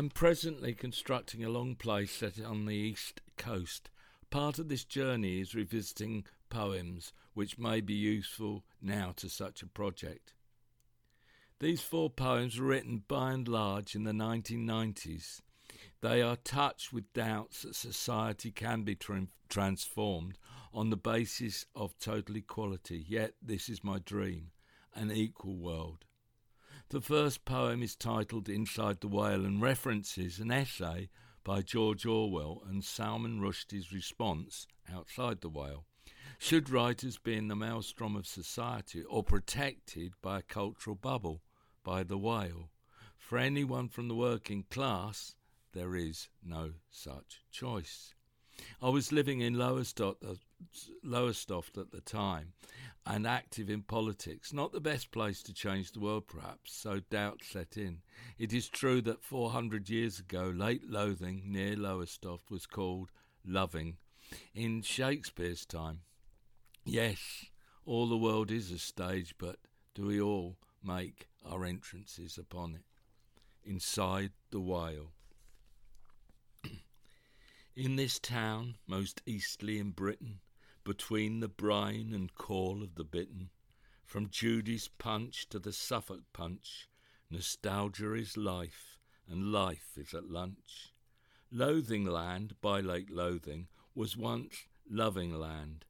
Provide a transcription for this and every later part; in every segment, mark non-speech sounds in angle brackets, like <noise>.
I'm presently constructing a long play set on the east coast. Part of this journey is revisiting poems which may be useful now to such a project. These four poems were written by and large in the 1990s. They are touched with doubts that society can be tra- transformed on the basis of total equality, yet this is my dream an equal world. The first poem is titled Inside the Whale and references an essay by George Orwell and Salman Rushdie's response, Outside the Whale. Should writers be in the maelstrom of society or protected by a cultural bubble, by the whale? For anyone from the working class, there is no such choice. I was living in Lowestoft, uh, Lowestoft at the time and active in politics. Not the best place to change the world, perhaps, so doubt set in. It is true that 400 years ago, Lake Loathing near Lowestoft was called Loving in Shakespeare's time. Yes, all the world is a stage, but do we all make our entrances upon it? Inside the whale. In this town, most eastly in Britain, between the brine and call of the bittern, from Judy's punch to the Suffolk punch, nostalgia is life, and life is at lunch. Loathing Land by Lake Loathing was once Loving Land,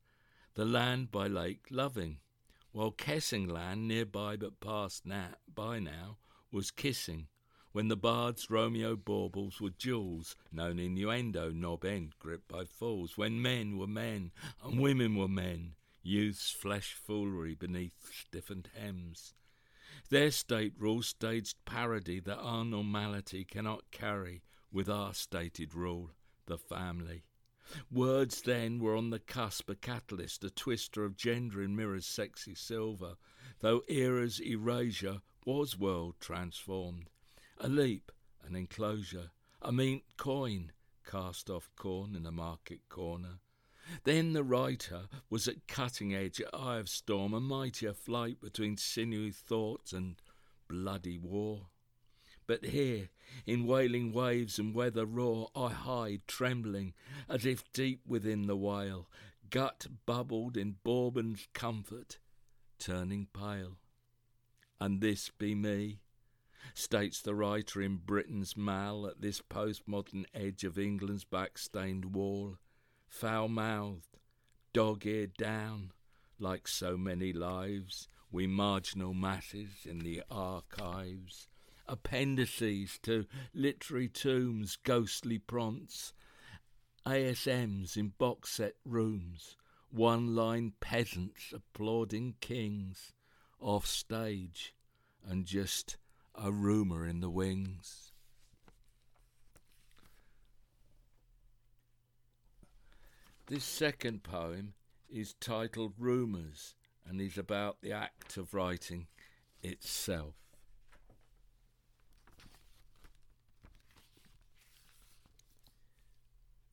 the land by Lake Loving, while Kessing Land, nearby but past na- by now, was Kissing, when the bard's Romeo baubles were jewels, known innuendo, knob end, gripped by fools, when men were men and women were men, youth's flesh foolery beneath stiffened hems. Their state rule staged parody that our normality cannot carry with our stated rule, the family. Words then were on the cusp, a catalyst, a twister of gender in mirror's sexy silver, though era's erasure was world transformed a leap, an enclosure, a mint coin, cast off corn in a market corner. Then the writer was at cutting edge, eye of storm, a mightier flight between sinewy thoughts and bloody war. But here, in wailing waves and weather raw, I hide, trembling, as if deep within the whale, gut bubbled in Bourbon's comfort, turning pale. And this be me, states the writer in Britain's Mal at this postmodern edge of England's back-stained wall, foul mouthed, dog eared down, like so many lives, we marginal masses in the archives, appendices to literary tombs, ghostly prompts, ASMs in box set rooms, one line peasants applauding kings, off stage, and just a rumour in the wings. This second poem is titled Rumours and is about the act of writing itself.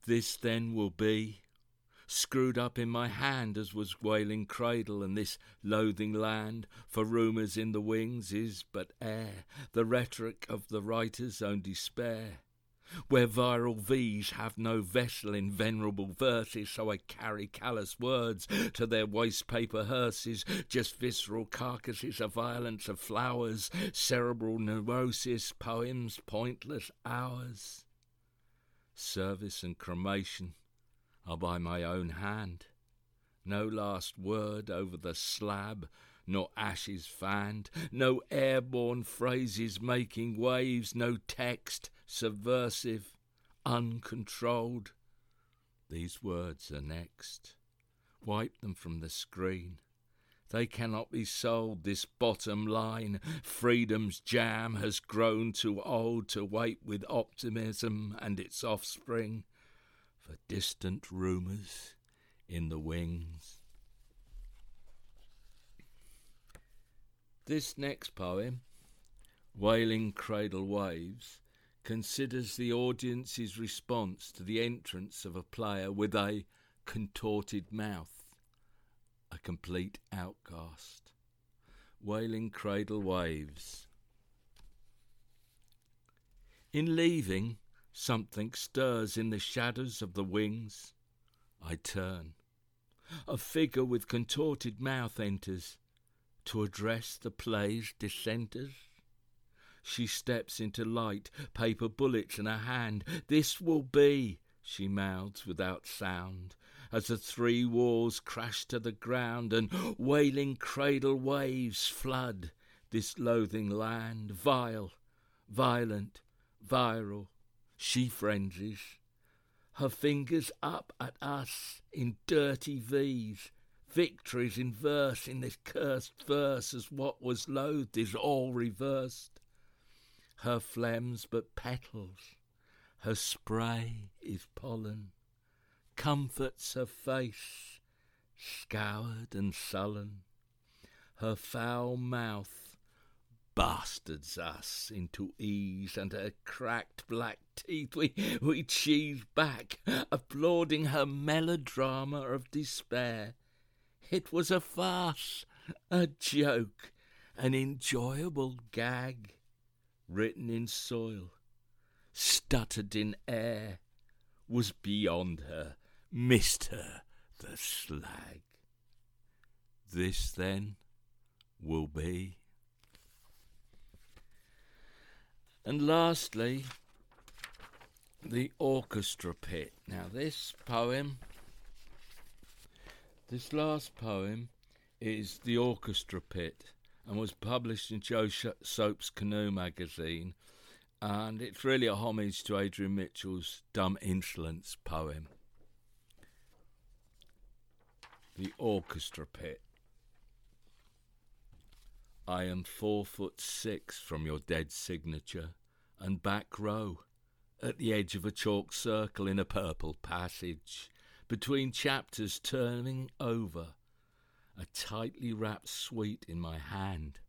This then will be screwed up in my hand as was wailing cradle and this loathing land for rumours in the wings is but air. The rhetoric of the writer's own despair. Where viral V's have no vessel in venerable verses, so I carry callous words to their waste paper hearses, just visceral carcasses of violence of flowers, cerebral neurosis, poems, pointless hours. Service and cremation are by my own hand. No last word over the slab, nor ashes fanned, no airborne phrases making waves, no text subversive, uncontrolled. These words are next. Wipe them from the screen. They cannot be sold, this bottom line. Freedom's jam has grown too old to wait with optimism and its offspring for distant rumours in the wings. This next poem, Wailing Cradle Waves, considers the audience's response to the entrance of a player with a contorted mouth, a complete outcast. Wailing Cradle Waves. In leaving, something stirs in the shadows of the wings. I turn. A figure with contorted mouth enters to address the play's dissenters. She steps into light, paper bullets in her hand. This will be, she mouths without sound, as the three walls crash to the ground and wailing cradle waves flood this loathing land, vile, violent, viral. She frenzies, her fingers up at us in dirty V's. Victories in verse in this cursed verse as what was loathed is all reversed. Her phlegm's but petals, her spray is pollen comforts her face, scoured and sullen. Her foul mouth bastards us into ease, and her cracked black teeth we, we cheese back, applauding her melodrama of despair. It was a farce, a joke, an enjoyable gag, written in soil, stuttered in air, was beyond her missed her, the slag. This then will be. And lastly, the orchestra pit. Now, this poem, this last poem, is The Orchestra Pit and was published in Joe Soap's Canoe magazine. And it's really a homage to Adrian Mitchell's Dumb Insolence poem the orchestra pit. I am four foot six from your dead signature, and back row, at the edge of a chalk circle in a purple passage, between chapters turning over, a tightly wrapped suite in my hand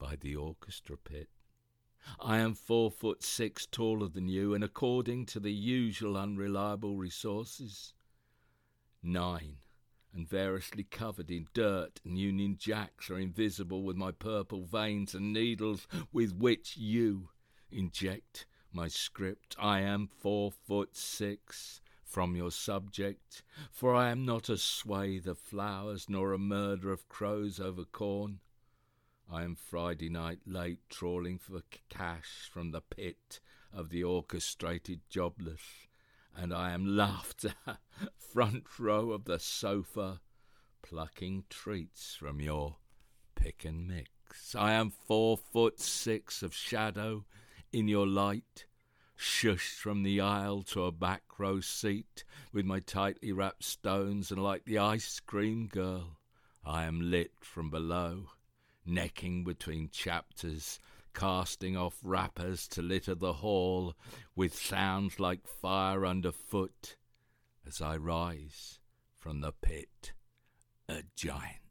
by the orchestra pit. I am four foot six taller than you, and according to the usual unreliable resources, nine and variously covered in dirt, and Union Jacks are invisible with my purple veins and needles with which you inject my script. I am four foot six from your subject, for I am not a swathe of flowers nor a murder of crows over corn. I am Friday night late trawling for cash from the pit of the orchestrated jobless and I am laughter, <laughs> front row of the sofa, plucking treats from your pick and mix. I am four foot six of shadow in your light, shushed from the aisle to a back row seat with my tightly wrapped stones, and like the ice cream girl, I am lit from below, necking between chapters casting off wrappers to litter the hall with sounds like fire underfoot as I rise from the pit, a giant.